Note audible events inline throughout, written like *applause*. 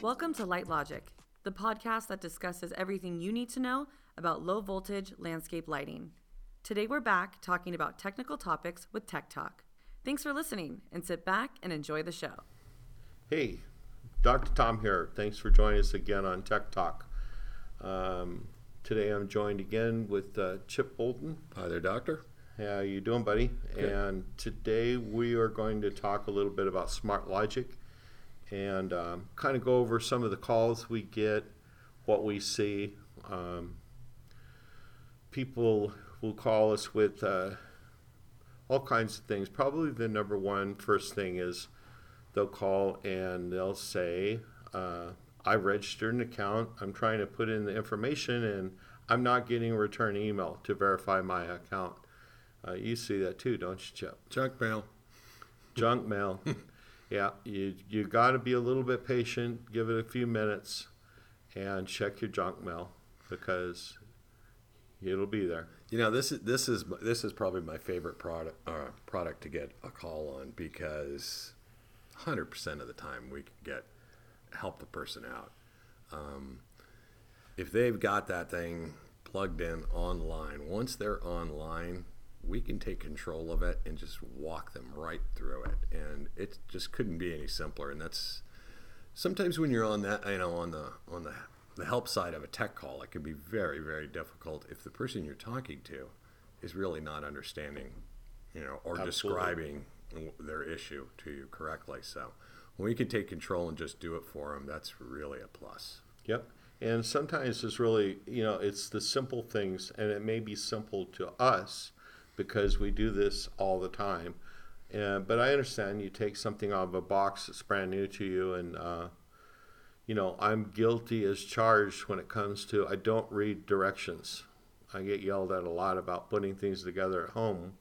Welcome to Light Logic, the podcast that discusses everything you need to know about low voltage landscape lighting. Today we're back talking about technical topics with Tech Talk. Thanks for listening and sit back and enjoy the show. Hey, Dr. Tom here. Thanks for joining us again on Tech Talk. Um, today I'm joined again with uh, Chip Bolton. Hi there, Doctor. How you doing, buddy? Good. And today we are going to talk a little bit about Smart Logic and um, kind of go over some of the calls we get, what we see. Um, people will call us with uh, all kinds of things. Probably the number one first thing is they'll call and they'll say, uh, I registered an account. I'm trying to put in the information and I'm not getting a return email to verify my account. Uh, you see that too, don't you, Chip? Junk mail. Junk mail. *laughs* yeah, you you got to be a little bit patient. Give it a few minutes, and check your junk mail because it'll be there. You know, this is this is this is probably my favorite product uh, product to get a call on because 100% of the time we can get help the person out. Um, if they've got that thing plugged in online, once they're online, we can take control of it and just walk them right through it. And it just couldn't be any simpler. And that's sometimes when you're on that, you know, on the on the the help side of a tech call, it can be very, very difficult if the person you're talking to is really not understanding, you know, or Absolutely. describing their issue to you correctly. So when we can take control and just do it for them, that's really a plus. Yep. And sometimes it's really, you know, it's the simple things, and it may be simple to us because we do this all the time. Uh, but I understand you take something out of a box that's brand new to you, and, uh, you know, I'm guilty as charged when it comes to I don't read directions. I get yelled at a lot about putting things together at home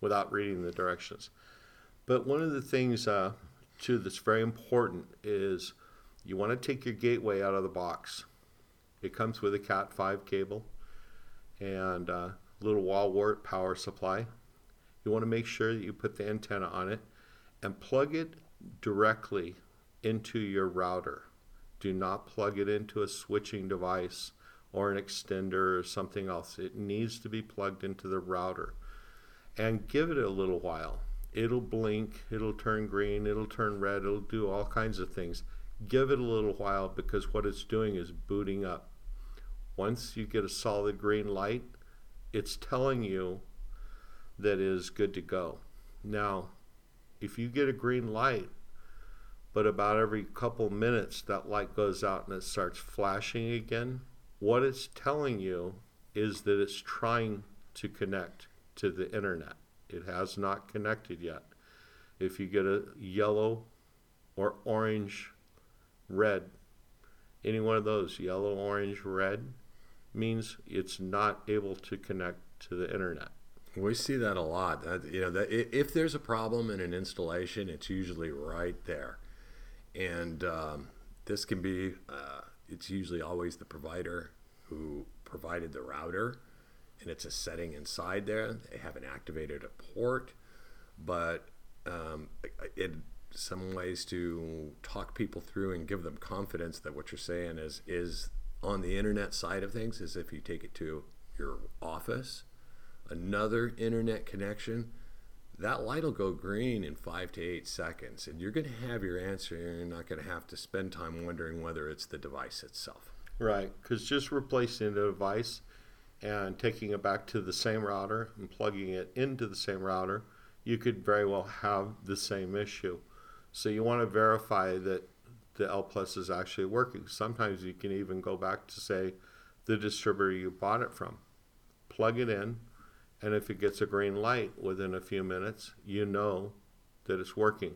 without reading the directions. But one of the things, uh, too, that's very important is you want to take your gateway out of the box. It comes with a Cat 5 cable and a little wall wart power supply. You want to make sure that you put the antenna on it and plug it directly into your router. Do not plug it into a switching device or an extender or something else. It needs to be plugged into the router. And give it a little while. It'll blink, it'll turn green, it'll turn red, it'll do all kinds of things. Give it a little while because what it's doing is booting up. Once you get a solid green light, it's telling you that is good to go. Now, if you get a green light, but about every couple minutes that light goes out and it starts flashing again, what it's telling you is that it's trying to connect to the internet. It has not connected yet. If you get a yellow or orange, red, any one of those, yellow, orange, red, means it's not able to connect to the internet. We see that a lot. You know, that if there's a problem in an installation, it's usually right there, and um, this can be. Uh, it's usually always the provider who provided the router, and it's a setting inside there. They haven't activated a port, but um, in some ways to talk people through and give them confidence that what you're saying is is on the internet side of things is if you take it to your office another internet connection, that light will go green in five to eight seconds, and you're going to have your answer. And you're not going to have to spend time wondering whether it's the device itself. Right, because just replacing the device and taking it back to the same router and plugging it into the same router, you could very well have the same issue. So you want to verify that the L Plus is actually working. Sometimes you can even go back to say the distributor you bought it from, plug it in, and if it gets a green light within a few minutes, you know that it's working.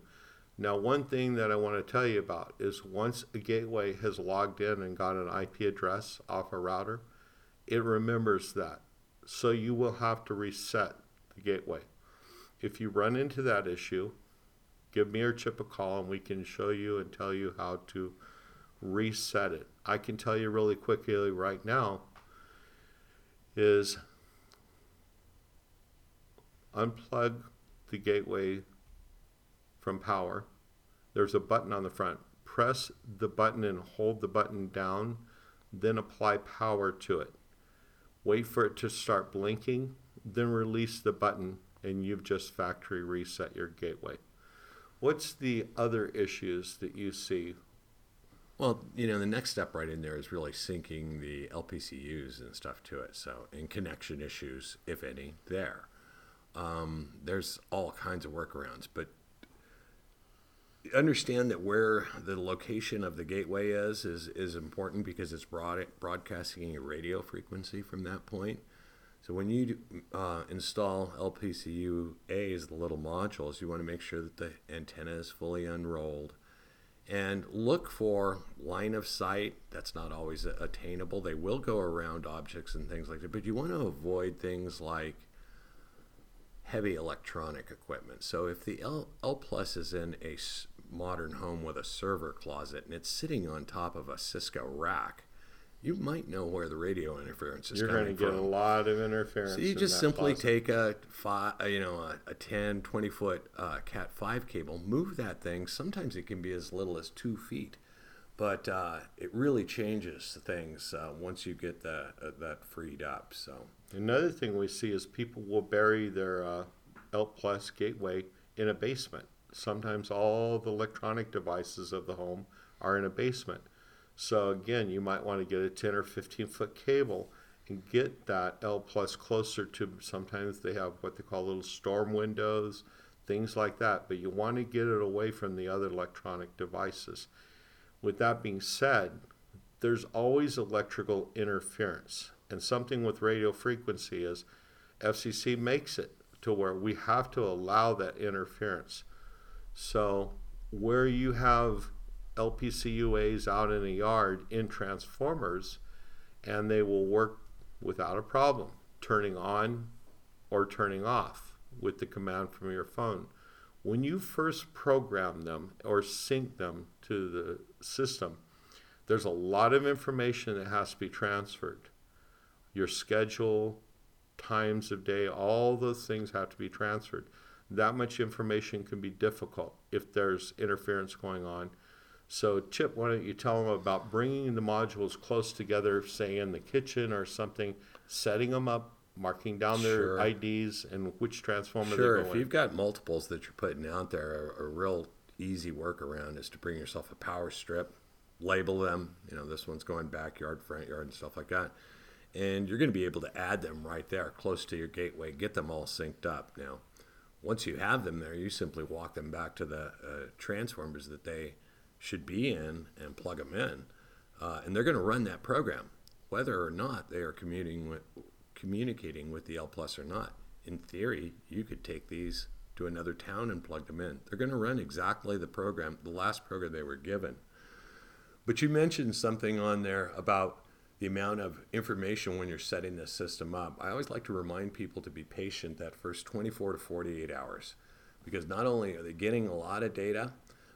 Now, one thing that I want to tell you about is once a gateway has logged in and got an IP address off a router, it remembers that. So you will have to reset the gateway. If you run into that issue, give me or Chip a call and we can show you and tell you how to reset it. I can tell you really quickly right now is unplug the gateway from power. There's a button on the front. press the button and hold the button down, then apply power to it. Wait for it to start blinking, then release the button, and you've just factory reset your gateway. What's the other issues that you see? Well, you know, the next step right in there is really syncing the LPCUs and stuff to it. So, and connection issues, if any, there. Um, there's all kinds of workarounds, but understand that where the location of the gateway is is, is important because it's broad, broadcasting a radio frequency from that point. So when you uh, install LPCU A's, the little modules, you want to make sure that the antenna is fully unrolled and look for line of sight. That's not always attainable. They will go around objects and things like that, but you want to avoid things like heavy electronic equipment. So if the L, L Plus is in a modern home with a server closet and it's sitting on top of a Cisco rack, you might know where the radio interference is You're coming going to get from. a lot of interference. So you in just simply closet. take a five, you know, a, a 10, 20 foot uh, Cat 5 cable, move that thing. Sometimes it can be as little as two feet, but uh, it really changes things uh, once you get the, uh, that freed up. So Another thing we see is people will bury their uh, L Plus gateway in a basement. Sometimes all the electronic devices of the home are in a basement. So again, you might want to get a 10 or 15 foot cable and get that L Plus closer to. Sometimes they have what they call little storm windows, things like that. But you want to get it away from the other electronic devices. With that being said, there's always electrical interference. And something with radio frequency is FCC makes it to where we have to allow that interference. So where you have LPCUAs out in a yard in transformers, and they will work without a problem, turning on or turning off with the command from your phone. When you first program them or sync them to the system, there's a lot of information that has to be transferred. Your schedule, times of day, all those things have to be transferred. That much information can be difficult if there's interference going on. So, Chip, why don't you tell them about bringing the modules close together, say in the kitchen or something, setting them up, marking down their Sure. IDs and which transformer sure, they if in. you've got multiples that you're putting out there, a, a real easy workaround is to bring yourself a power strip, label them. You know, this one's going backyard, front yard, and stuff like that. And you're going to be able to add them right there, close to your gateway. Get them all synced up. Now, once you have them there, you simply walk them back to the uh, transformers that they should be in and plug them in, uh, and they're going to run that program, whether or not they are commuting with, communicating with the L Plus or not. In theory, you could take these to another town and plug them in. They're going to run exactly the program, the last program they were given. But you mentioned something on there about the amount of information when you're setting this system up. I always like to remind people to be patient that first 24 to 48 hours because not only are they getting a lot of data,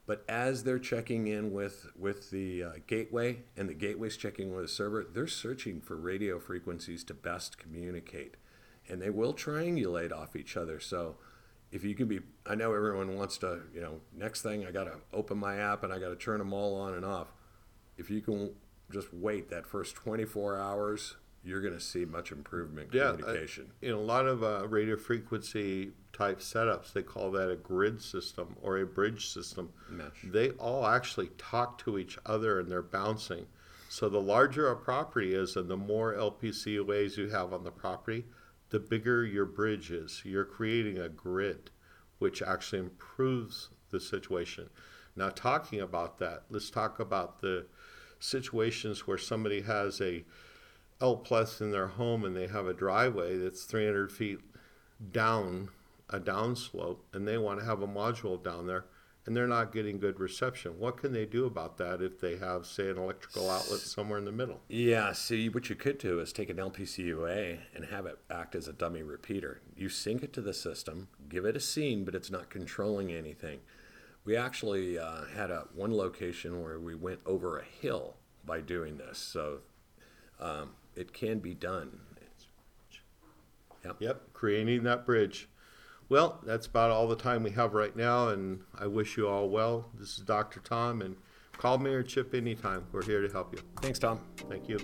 but as they're checking in with, with the uh, gateway and the gateway's checking with the server, they're searching for radio frequencies to best communicate. And they will triangulate off each other. So if you can be, I know everyone wants to, you know, next thing I got to open my app and I got to turn them all on and off. If you can just wait that first 24 hours, you're going to see much improvement in Yeah, I- communication. in a lot of uh, radio frequency type setups, they call that a grid system or a bridge system. Mesh. They all actually talk to each other and they're bouncing. So the larger a property is and the more LPCUAs you have on the property, the bigger your bridge is. You're creating a grid, which actually improves the situation. Now, talking about that, let's talk about the situations where somebody has a L plus in their home and they have a driveway that's 300 feet down a downslope and they want to have a module down there and they're not getting good reception. What can they do about that if they have, say, an electrical outlet somewhere in the middle? Yeah, see, what you could do is take an LPCUA and have it act as a dummy repeater. You sync it to the system, give it a scene, but it's not controlling anything. We actually uh, had a one location where we went over a hill by doing this, so um, it can be done. Yep. Yep, creating that bridge. Well, that's about all the time we have right now, and I wish you all well. This is Dr. Tom, and Call me or Chip anytime. We're here to help you. Thanks, Tom. Thank you.